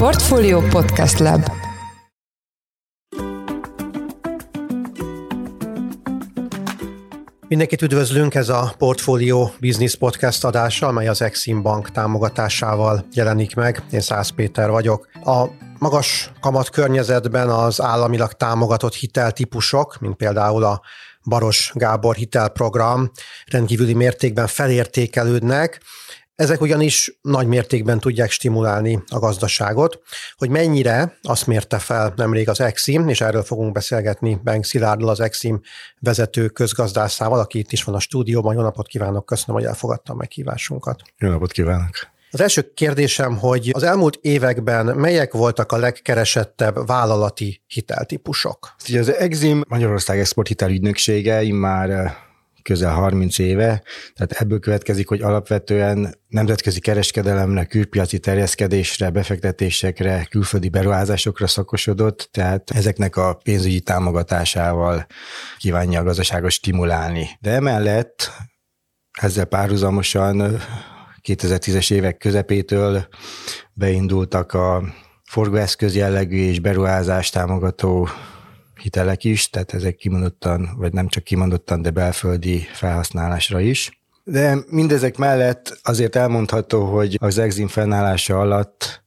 Portfolio Podcast Lab Mindenkit üdvözlünk, ez a Portfolio Business Podcast adása, amely az Exim Bank támogatásával jelenik meg. Én Szász Péter vagyok. A magas kamat környezetben az államilag támogatott hiteltípusok, mint például a Baros Gábor hitelprogram rendkívüli mértékben felértékelődnek, ezek ugyanis nagy mértékben tudják stimulálni a gazdaságot. Hogy mennyire, azt mérte fel nemrég az Exim, és erről fogunk beszélgetni Benk Szilárdal, az Exim vezető közgazdászával, aki itt is van a stúdióban. Jó napot kívánok, köszönöm, hogy elfogadtam meghívásunkat. Jó napot kívánok! Az első kérdésem, hogy az elmúlt években melyek voltak a legkeresettebb vállalati hiteltípusok? Ugye az Exim Magyarország exporthitelügynöksége immár közel 30 éve, tehát ebből következik, hogy alapvetően nemzetközi kereskedelemre, külpiaci terjeszkedésre, befektetésekre, külföldi beruházásokra szakosodott, tehát ezeknek a pénzügyi támogatásával kívánja a gazdaságot stimulálni. De emellett ezzel párhuzamosan 2010-es évek közepétől beindultak a forgóeszköz jellegű és beruházás támogató hitelek is, tehát ezek kimondottan, vagy nem csak kimondottan, de belföldi felhasználásra is. De mindezek mellett azért elmondható, hogy az Exim fennállása alatt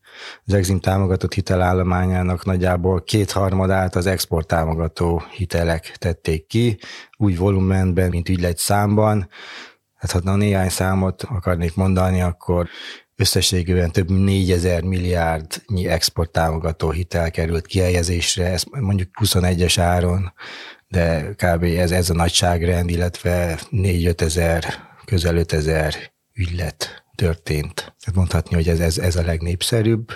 az Exim támogatott hitelállományának nagyjából kétharmadát az export támogató hitelek tették ki, úgy volumenben, mint ügylegy számban. Hát ha néhány számot akarnék mondani, akkor összességében több mint 4000 milliárdnyi exporttámogató hitel került kihelyezésre, ez mondjuk 21-es áron, de kb. ez, ez a nagyságrend, illetve 4-5 ezer, közel 5 ezer ügylet történt. Tehát mondhatni, hogy ez, ez, ez a legnépszerűbb,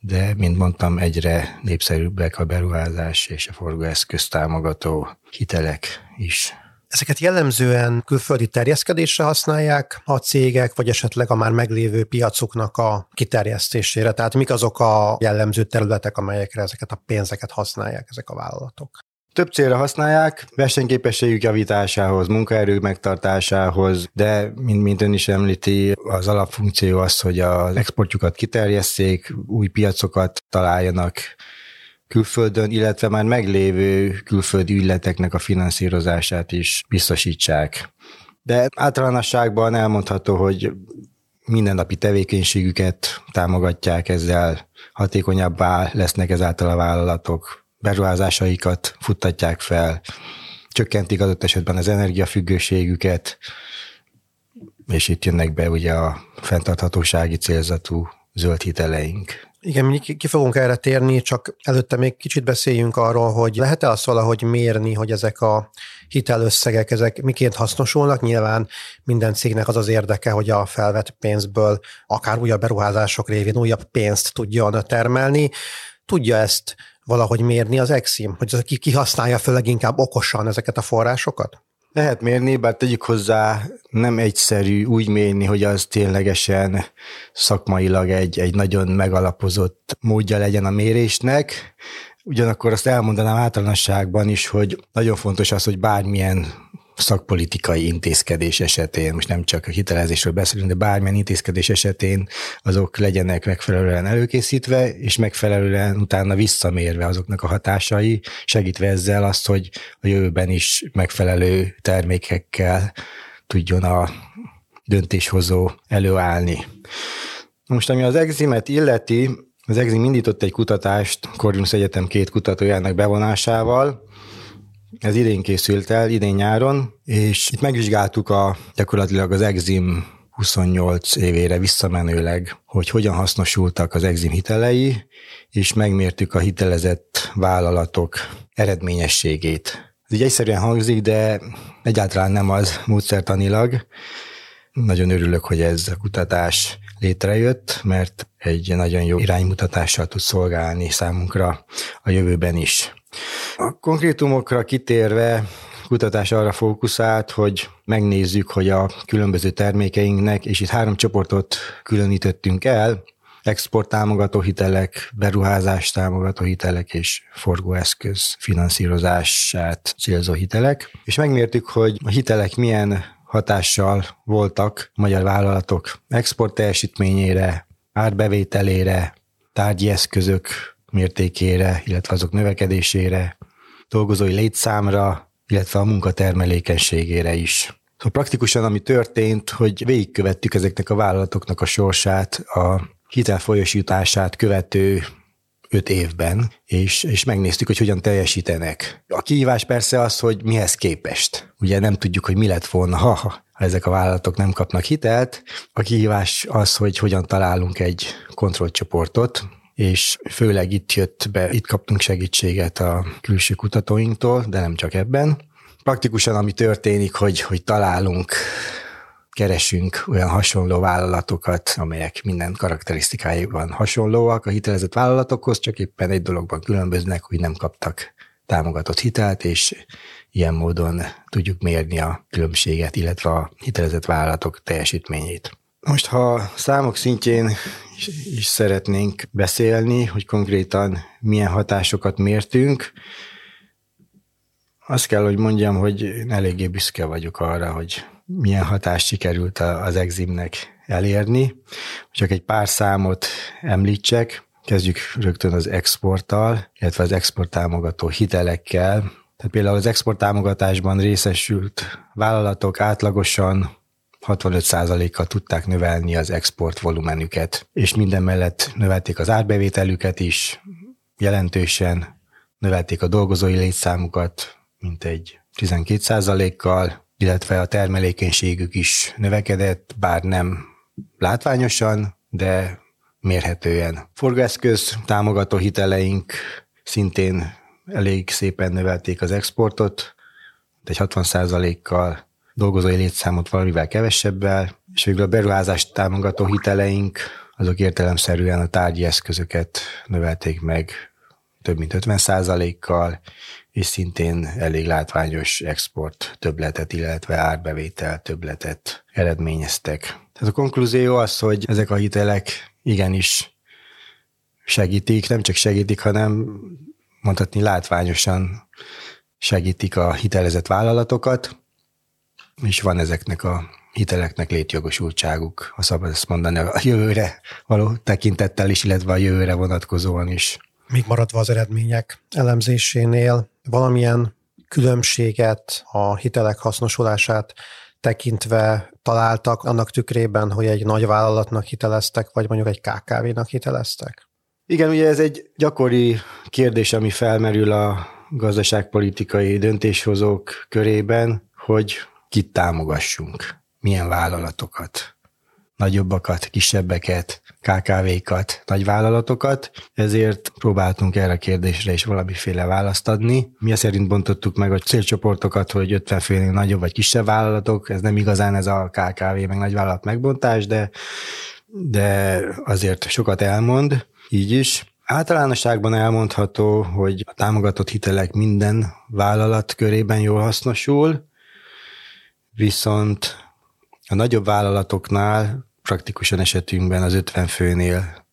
de, mint mondtam, egyre népszerűbbek a beruházás és a forgóeszköz támogató hitelek is. Ezeket jellemzően külföldi terjeszkedésre használják a cégek, vagy esetleg a már meglévő piacuknak a kiterjesztésére? Tehát mik azok a jellemző területek, amelyekre ezeket a pénzeket használják ezek a vállalatok? Több célra használják, versenyképességük javításához, munkaerő megtartásához, de mint, mint ön is említi, az alapfunkció az, hogy az exportjukat kiterjesszék, új piacokat találjanak, külföldön, illetve már meglévő külföldi ügyleteknek a finanszírozását is biztosítsák. De általánosságban elmondható, hogy mindennapi tevékenységüket támogatják ezzel, hatékonyabbá lesznek ezáltal a vállalatok, beruházásaikat futtatják fel, csökkentik adott esetben az energiafüggőségüket, és itt jönnek be ugye a fenntarthatósági célzatú zöld hiteleink. Igen, mi ki fogunk erre térni, csak előtte még kicsit beszéljünk arról, hogy lehet-e azt valahogy mérni, hogy ezek a hitelösszegek, ezek miként hasznosulnak. Nyilván minden cégnek az az érdeke, hogy a felvett pénzből akár újabb beruházások révén újabb pénzt tudjon termelni. Tudja ezt valahogy mérni az Exim, hogy ki, ki használja föl leginkább okosan ezeket a forrásokat? Lehet mérni, bár tegyük hozzá, nem egyszerű úgy mérni, hogy az ténylegesen szakmailag egy, egy nagyon megalapozott módja legyen a mérésnek. Ugyanakkor azt elmondanám általánosságban is, hogy nagyon fontos az, hogy bármilyen szakpolitikai intézkedés esetén, most nem csak a hitelezésről beszélünk, de bármilyen intézkedés esetén azok legyenek megfelelően előkészítve, és megfelelően utána visszamérve azoknak a hatásai, segítve ezzel azt, hogy a jövőben is megfelelő termékekkel tudjon a döntéshozó előállni. Most ami az Eximet illeti, az Exim indított egy kutatást Corvinus Egyetem két kutatójának bevonásával, ez idén készült el, idén nyáron, és itt megvizsgáltuk a, gyakorlatilag az Exim 28 évére visszamenőleg, hogy hogyan hasznosultak az Exim hitelei, és megmértük a hitelezett vállalatok eredményességét. Ez így egyszerűen hangzik, de egyáltalán nem az módszertanilag. Nagyon örülök, hogy ez a kutatás létrejött, mert egy nagyon jó iránymutatással tud szolgálni számunkra a jövőben is. A konkrétumokra kitérve kutatás arra fókuszált, hogy megnézzük, hogy a különböző termékeinknek, és itt három csoportot különítettünk el, export támogató hitelek, beruházás támogató hitelek és forgóeszköz finanszírozását célzó hitelek, és megmértük, hogy a hitelek milyen hatással voltak magyar vállalatok export teljesítményére, árbevételére, tárgyi eszközök mértékére, illetve azok növekedésére, dolgozói létszámra, illetve a munkatermelékenységére is. Szóval praktikusan ami történt, hogy végigkövettük ezeknek a vállalatoknak a sorsát, a hitelfolyosítását követő öt évben, és, és megnéztük, hogy hogyan teljesítenek. A kihívás persze az, hogy mihez képest. Ugye nem tudjuk, hogy mi lett volna, ha, ha ezek a vállalatok nem kapnak hitelt. A kihívás az, hogy hogyan találunk egy kontrollcsoportot, és főleg itt jött be, itt kaptunk segítséget a külső kutatóinktól, de nem csak ebben. Praktikusan ami történik, hogy, hogy találunk keresünk olyan hasonló vállalatokat, amelyek minden karakterisztikájukban hasonlóak a hitelezett vállalatokhoz, csak éppen egy dologban különböznek, hogy nem kaptak támogatott hitelt, és ilyen módon tudjuk mérni a különbséget, illetve a hitelezett vállalatok teljesítményét. Most, ha számok szintjén is, is szeretnénk beszélni, hogy konkrétan milyen hatásokat mértünk, azt kell, hogy mondjam, hogy eléggé büszke vagyok arra, hogy milyen hatást sikerült az Eximnek elérni. Csak egy pár számot említsek, kezdjük rögtön az exporttal, illetve az export támogató hitelekkel. Tehát például az export támogatásban részesült vállalatok átlagosan 65%-kal tudták növelni az export volumenüket, és minden mellett növelték az árbevételüket is, jelentősen növelték a dolgozói létszámukat, mint egy 12%-kal, illetve a termelékenységük is növekedett, bár nem látványosan, de mérhetően. Forgászköz támogató hiteleink szintén elég szépen növelték az exportot, egy 60%-kal, dolgozói létszámot valamivel kevesebbel, és végül a beruházást támogató hiteleink, azok értelemszerűen a tárgyi eszközöket növelték meg több mint 50%-kal, és szintén elég látványos export többletet, illetve árbevétel többletet eredményeztek. Tehát a konklúzió az, hogy ezek a hitelek igenis segítik, nem csak segítik, hanem mondhatni látványosan segítik a hitelezett vállalatokat, és van ezeknek a hiteleknek létjogosultságuk, ha szabad ezt mondani, a jövőre való tekintettel is, illetve a jövőre vonatkozóan is. Még maradva az eredmények elemzésénél, valamilyen különbséget a hitelek hasznosulását tekintve találtak annak tükrében, hogy egy nagy vállalatnak hiteleztek, vagy mondjuk egy KKV-nak hiteleztek? Igen, ugye ez egy gyakori kérdés, ami felmerül a gazdaságpolitikai döntéshozók körében, hogy kit támogassunk, milyen vállalatokat nagyobbakat, kisebbeket, KKV-kat, nagyvállalatokat, ezért próbáltunk erre a kérdésre is valamiféle választ adni. Mi szerint bontottuk meg a célcsoportokat, hogy 50 főnél nagyobb vagy kisebb vállalatok, ez nem igazán ez a KKV meg nagyvállalat megbontás, de, de azért sokat elmond, így is. Általánosságban elmondható, hogy a támogatott hitelek minden vállalat körében jól hasznosul, viszont a nagyobb vállalatoknál praktikusan esetünkben az 50 főnél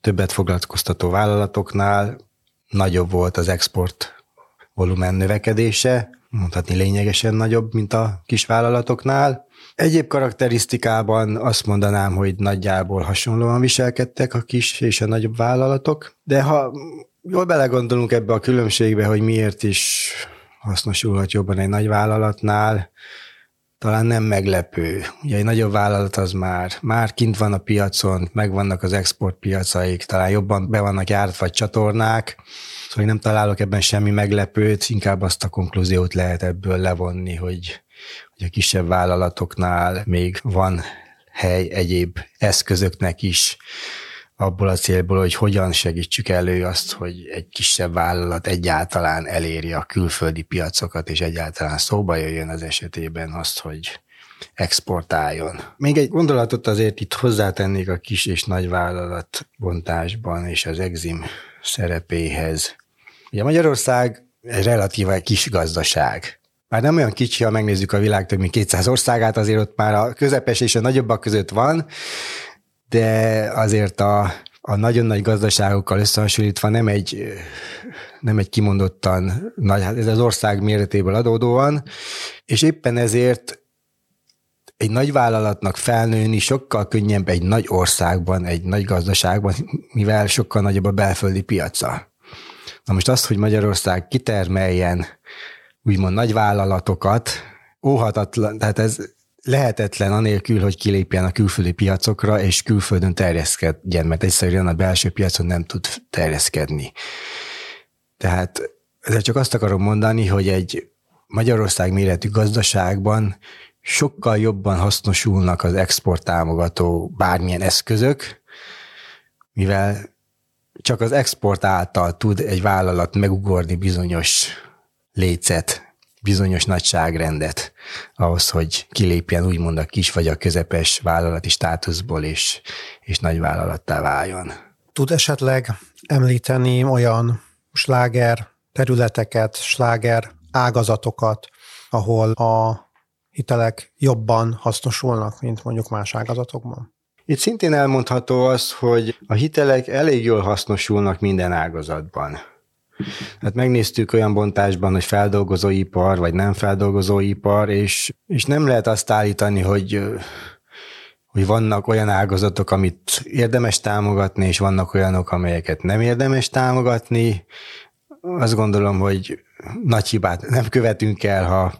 többet foglalkoztató vállalatoknál nagyobb volt az export volumen növekedése, mondhatni lényegesen nagyobb, mint a kis vállalatoknál. Egyéb karakterisztikában azt mondanám, hogy nagyjából hasonlóan viselkedtek a kis és a nagyobb vállalatok, de ha jól belegondolunk ebbe a különbségbe, hogy miért is hasznosulhat jobban egy nagy vállalatnál, talán nem meglepő. Ugye egy nagyobb vállalat az már, már kint van a piacon, megvannak az exportpiacaik, talán jobban be vannak vagy csatornák, szóval nem találok ebben semmi meglepőt, inkább azt a konklúziót lehet ebből levonni, hogy, hogy a kisebb vállalatoknál még van hely egyéb eszközöknek is, abból a célból, hogy hogyan segítsük elő azt, hogy egy kisebb vállalat egyáltalán eléri a külföldi piacokat, és egyáltalán szóba jöjjön az esetében azt, hogy exportáljon. Még egy gondolatot azért itt hozzátennék a kis és nagy vállalat bontásban és az exim szerepéhez. Ugye Magyarország egy relatíve kis gazdaság. Már nem olyan kicsi, ha megnézzük a világ több mint 200 országát, azért ott már a közepes és a nagyobbak között van, de azért a, a nagyon nagy gazdaságokkal összehasonlítva nem egy, nem egy kimondottan nagy, hát ez az ország méretéből adódóan, és éppen ezért egy nagy vállalatnak felnőni sokkal könnyebb egy nagy országban, egy nagy gazdaságban, mivel sokkal nagyobb a belföldi piaca. Na most az, hogy Magyarország kitermeljen úgymond nagy vállalatokat, óhatatlan, tehát ez lehetetlen anélkül, hogy kilépjen a külföldi piacokra, és külföldön terjeszkedjen, mert egyszerűen a belső piacon nem tud terjeszkedni. Tehát ezzel csak azt akarom mondani, hogy egy Magyarország méretű gazdaságban sokkal jobban hasznosulnak az export támogató bármilyen eszközök, mivel csak az export által tud egy vállalat megugorni bizonyos lécet, bizonyos nagyságrendet ahhoz, hogy kilépjen úgymond a kis vagy a közepes vállalati státuszból, és, és nagy vállalattá váljon. Tud esetleg említeni olyan sláger területeket, sláger ágazatokat, ahol a hitelek jobban hasznosulnak, mint mondjuk más ágazatokban? Itt szintén elmondható az, hogy a hitelek elég jól hasznosulnak minden ágazatban. Hát megnéztük olyan bontásban, hogy feldolgozóipar, vagy nem feldolgozóipar, és, és nem lehet azt állítani, hogy, hogy vannak olyan ágazatok, amit érdemes támogatni, és vannak olyanok, amelyeket nem érdemes támogatni. Azt gondolom, hogy nagy hibát nem követünk el, ha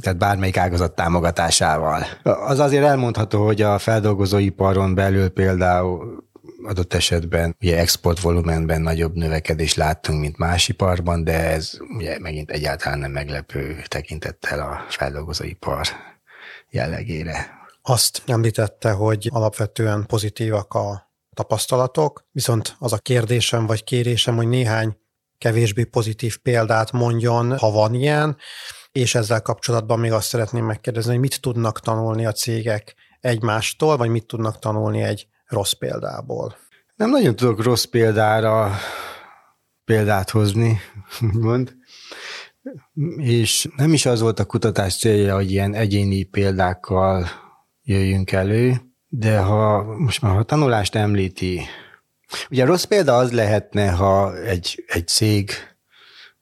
tehát bármelyik ágazat támogatásával. Az azért elmondható, hogy a feldolgozóiparon belül például adott esetben ugye exportvolumenben nagyobb növekedést láttunk, mint más iparban, de ez ugye megint egyáltalán nem meglepő tekintettel a feldolgozóipar jellegére. Azt említette, hogy alapvetően pozitívak a tapasztalatok, viszont az a kérdésem vagy kérésem, hogy néhány kevésbé pozitív példát mondjon, ha van ilyen, és ezzel kapcsolatban még azt szeretném megkérdezni, hogy mit tudnak tanulni a cégek egymástól, vagy mit tudnak tanulni egy rossz példából? Nem nagyon tudok rossz példára példát hozni, mond. És nem is az volt a kutatás célja, hogy ilyen egyéni példákkal jöjjünk elő, de ha most már a tanulást említi, ugye rossz példa az lehetne, ha egy, egy cég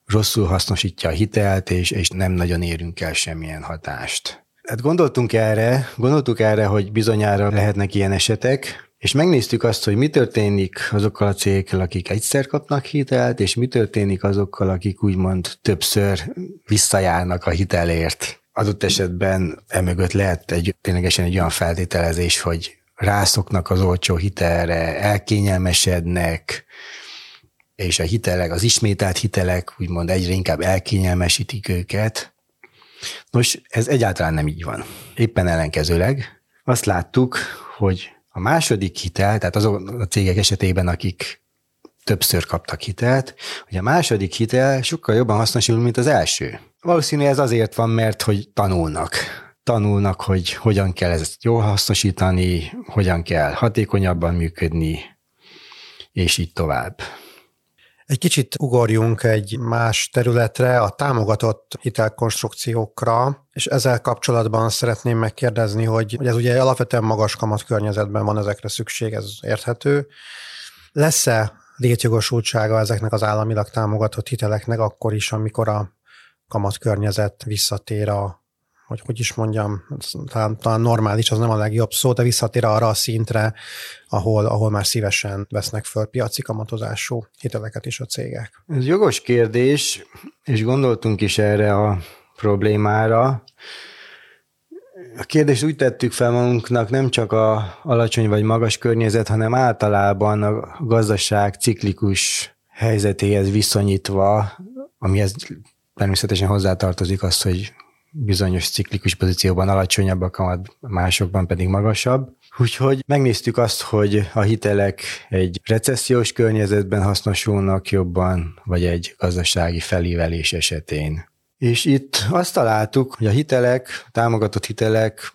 rosszul hasznosítja a hitelt, és, és nem nagyon érünk el semmilyen hatást. Hát gondoltunk erre, gondoltuk erre, hogy bizonyára lehetnek ilyen esetek, és megnéztük azt, hogy mi történik azokkal a cégekkel, akik egyszer kapnak hitelt, és mi történik azokkal, akik úgymond többször visszajárnak a hitelért. Adott esetben emögött lehet egy, ténylegesen egy olyan feltételezés, hogy rászoknak az olcsó hitelre, elkényelmesednek, és a hitelek, az ismételt hitelek úgymond egyre inkább elkényelmesítik őket. Nos, ez egyáltalán nem így van. Éppen ellenkezőleg azt láttuk, hogy második hitel, tehát azok a cégek esetében, akik többször kaptak hitelt, hogy a második hitel sokkal jobban hasznosul, mint az első. Valószínűleg ez azért van, mert hogy tanulnak. Tanulnak, hogy hogyan kell ezt jól hasznosítani, hogyan kell hatékonyabban működni, és így tovább. Egy kicsit ugorjunk egy más területre, a támogatott hitelkonstrukciókra, és ezzel kapcsolatban szeretném megkérdezni, hogy, hogy ez ugye alapvetően magas kamat környezetben van ezekre szükség, ez érthető. Lesz-e létjogosultsága ezeknek az államilag támogatott hiteleknek akkor is, amikor a kamatkörnyezet visszatér a hogy hogy is mondjam, talán, talán normális, az nem a legjobb szó, de visszatér arra a szintre, ahol, ahol már szívesen vesznek föl piaci kamatozású hiteleket is a cégek. Ez jogos kérdés, és gondoltunk is erre a problémára. A kérdést úgy tettük fel magunknak, nem csak a alacsony vagy magas környezet, hanem általában a gazdaság ciklikus helyzetéhez viszonyítva, amihez természetesen hozzátartozik az, hogy bizonyos ciklikus pozícióban alacsonyabb a kamat, másokban pedig magasabb. Úgyhogy megnéztük azt, hogy a hitelek egy recessziós környezetben hasznosulnak jobban, vagy egy gazdasági felívelés esetén. És itt azt találtuk, hogy a hitelek, támogatott hitelek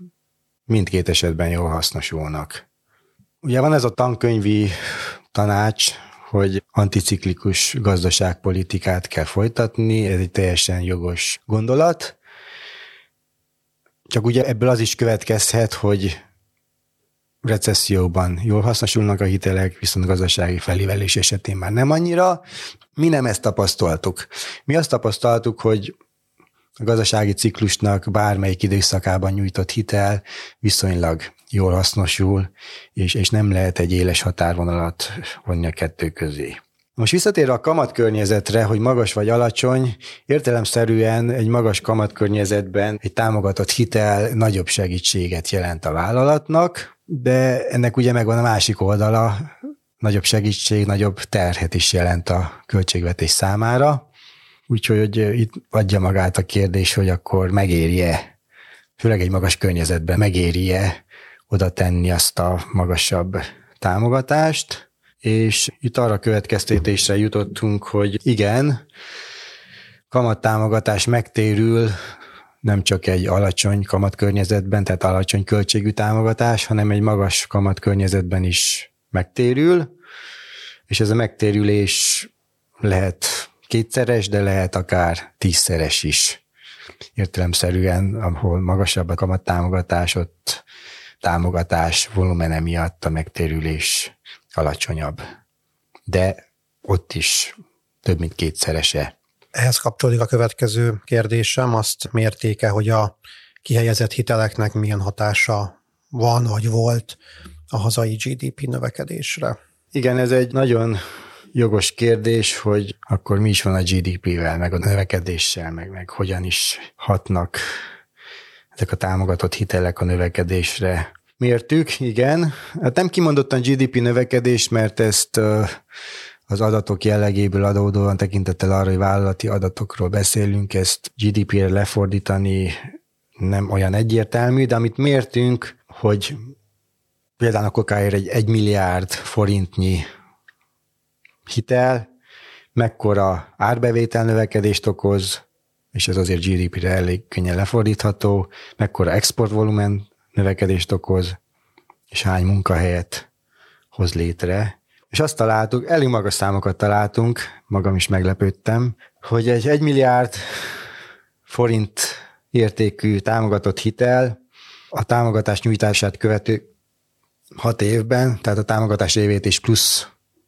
mindkét esetben jól hasznosulnak. Ugye van ez a tankönyvi tanács, hogy anticiklikus gazdaságpolitikát kell folytatni, ez egy teljesen jogos gondolat, csak ugye ebből az is következhet, hogy recesszióban jól hasznosulnak a hitelek, viszont gazdasági felívelés esetén már nem annyira. Mi nem ezt tapasztaltuk. Mi azt tapasztaltuk, hogy a gazdasági ciklusnak bármelyik időszakában nyújtott hitel viszonylag jól hasznosul, és, és nem lehet egy éles határvonalat vonni a kettő közé. Most visszatérve a kamatkörnyezetre, hogy magas vagy alacsony, értelemszerűen egy magas kamatkörnyezetben egy támogatott hitel nagyobb segítséget jelent a vállalatnak, de ennek ugye megvan a másik oldala, nagyobb segítség, nagyobb terhet is jelent a költségvetés számára. Úgyhogy itt adja magát a kérdés, hogy akkor megéri-e, főleg egy magas környezetben megéri-e oda tenni azt a magasabb támogatást, és itt arra következtetésre jutottunk, hogy igen, kamattámogatás megtérül, nem csak egy alacsony kamatkörnyezetben, tehát alacsony költségű támogatás, hanem egy magas kamatkörnyezetben is megtérül, és ez a megtérülés lehet kétszeres, de lehet akár tízszeres is. Értelemszerűen, ahol magasabb a kamattámogatás, ott támogatás volumene miatt a megtérülés alacsonyabb. De ott is több mint kétszerese. Ehhez kapcsolódik a következő kérdésem, azt mértéke, hogy a kihelyezett hiteleknek milyen hatása van vagy volt a hazai GDP növekedésre. Igen, ez egy nagyon jogos kérdés, hogy akkor mi is van a GDP-vel, meg a növekedéssel, meg, meg hogyan is hatnak ezek a támogatott hitelek a növekedésre. Mértük, igen. Hát nem kimondottan GDP növekedés, mert ezt az adatok jellegéből adódóan tekintettel arra, hogy vállalati adatokról beszélünk, ezt GDP-re lefordítani nem olyan egyértelmű, de amit mértünk, hogy például a kokáért egy 1 milliárd forintnyi hitel, mekkora árbevétel növekedést okoz, és ez azért GDP-re elég könnyen lefordítható, mekkora exportvolumen növekedést okoz, és hány munkahelyet hoz létre. És azt találtuk, elég magas számokat találtunk, magam is meglepődtem, hogy egy 1 milliárd forint értékű támogatott hitel a támogatás nyújtását követő hat évben, tehát a támogatás évét is plusz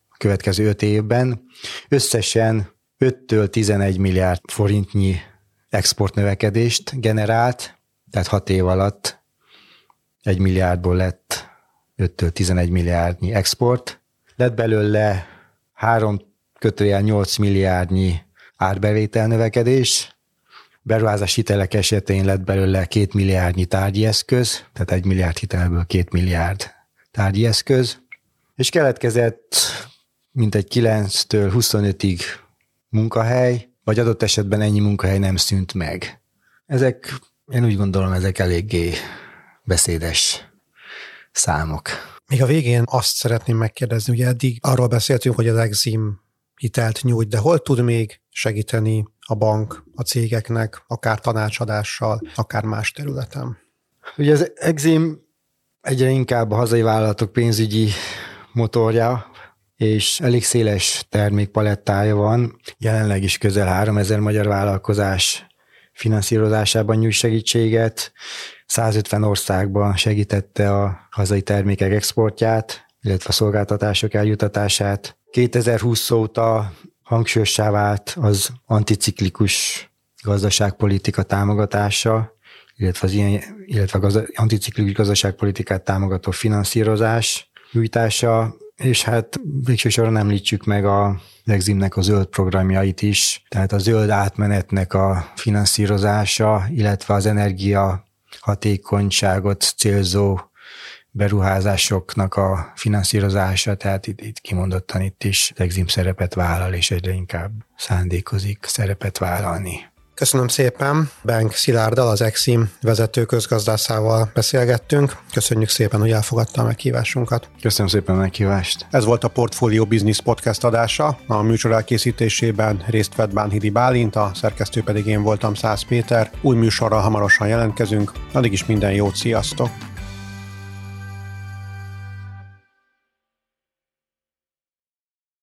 a következő öt évben összesen 5-től 11 milliárd forintnyi exportnövekedést generált, tehát hat év alatt egy milliárdból lett 5-től 11 milliárdnyi export, lett belőle 3 kötőjel 8 milliárdnyi árbevétel növekedés, beruházás hitelek esetén lett belőle 2 milliárdnyi tárgyi eszköz, tehát 1 milliárd hitelből 2 milliárd tárgyi eszköz, és keletkezett mintegy 9-től 25-ig munkahely, vagy adott esetben ennyi munkahely nem szűnt meg. Ezek, én úgy gondolom, ezek eléggé beszédes számok. Még a végén azt szeretném megkérdezni, ugye eddig arról beszéltünk, hogy az Exim hitelt nyújt, de hol tud még segíteni a bank a cégeknek, akár tanácsadással, akár más területen? Ugye az Exim egyre inkább a hazai vállalatok pénzügyi motorja, és elég széles termékpalettája van. Jelenleg is közel 3000 magyar vállalkozás finanszírozásában nyújt segítséget, 150 országban segítette a hazai termékek exportját, illetve a szolgáltatások eljutatását. 2020 óta hangsúlyossá vált az anticiklikus gazdaságpolitika támogatása, illetve az ilyen, illetve az anticiklikus gazdaságpolitikát támogató finanszírozás nyújtása, és hát végső soron említsük meg a Eximnek a zöld programjait is, tehát a zöld átmenetnek a finanszírozása, illetve az energia hatékonyságot célzó beruházásoknak a finanszírozása, tehát itt, itt kimondottan itt is Exim szerepet vállal, és egyre inkább szándékozik szerepet vállalni. Köszönöm szépen. Bank Szilárddal, az Exim vezető közgazdászával beszélgettünk. Köszönjük szépen, hogy elfogadta a meghívásunkat. Köszönöm szépen a meghívást. Ez volt a Portfolio Business Podcast adása. A műsor elkészítésében részt vett Bánhidi Bálint, a szerkesztő pedig én voltam Szász Péter. Új műsorral hamarosan jelentkezünk. Addig is minden jót, sziasztok!